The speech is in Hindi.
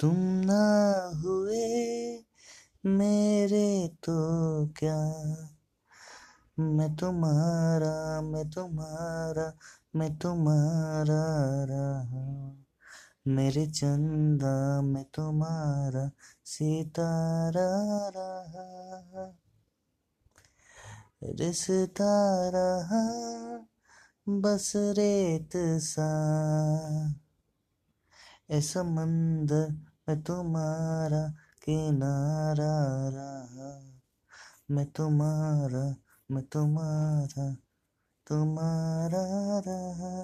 तुम ना हुए मेरे तो क्या? मैं तुम्हारा मैं तुम्हारा मैं तुम्हारा रहा। मेरे चंदा, मैं तुम्हारा सितारा रहा। रिश्ता रहा, बस रेत सा। ए मंद मैं तुम्हारा किनारा रहा। मैं तुम्हारा मैं तुम्हारा तुम्हारा रहा।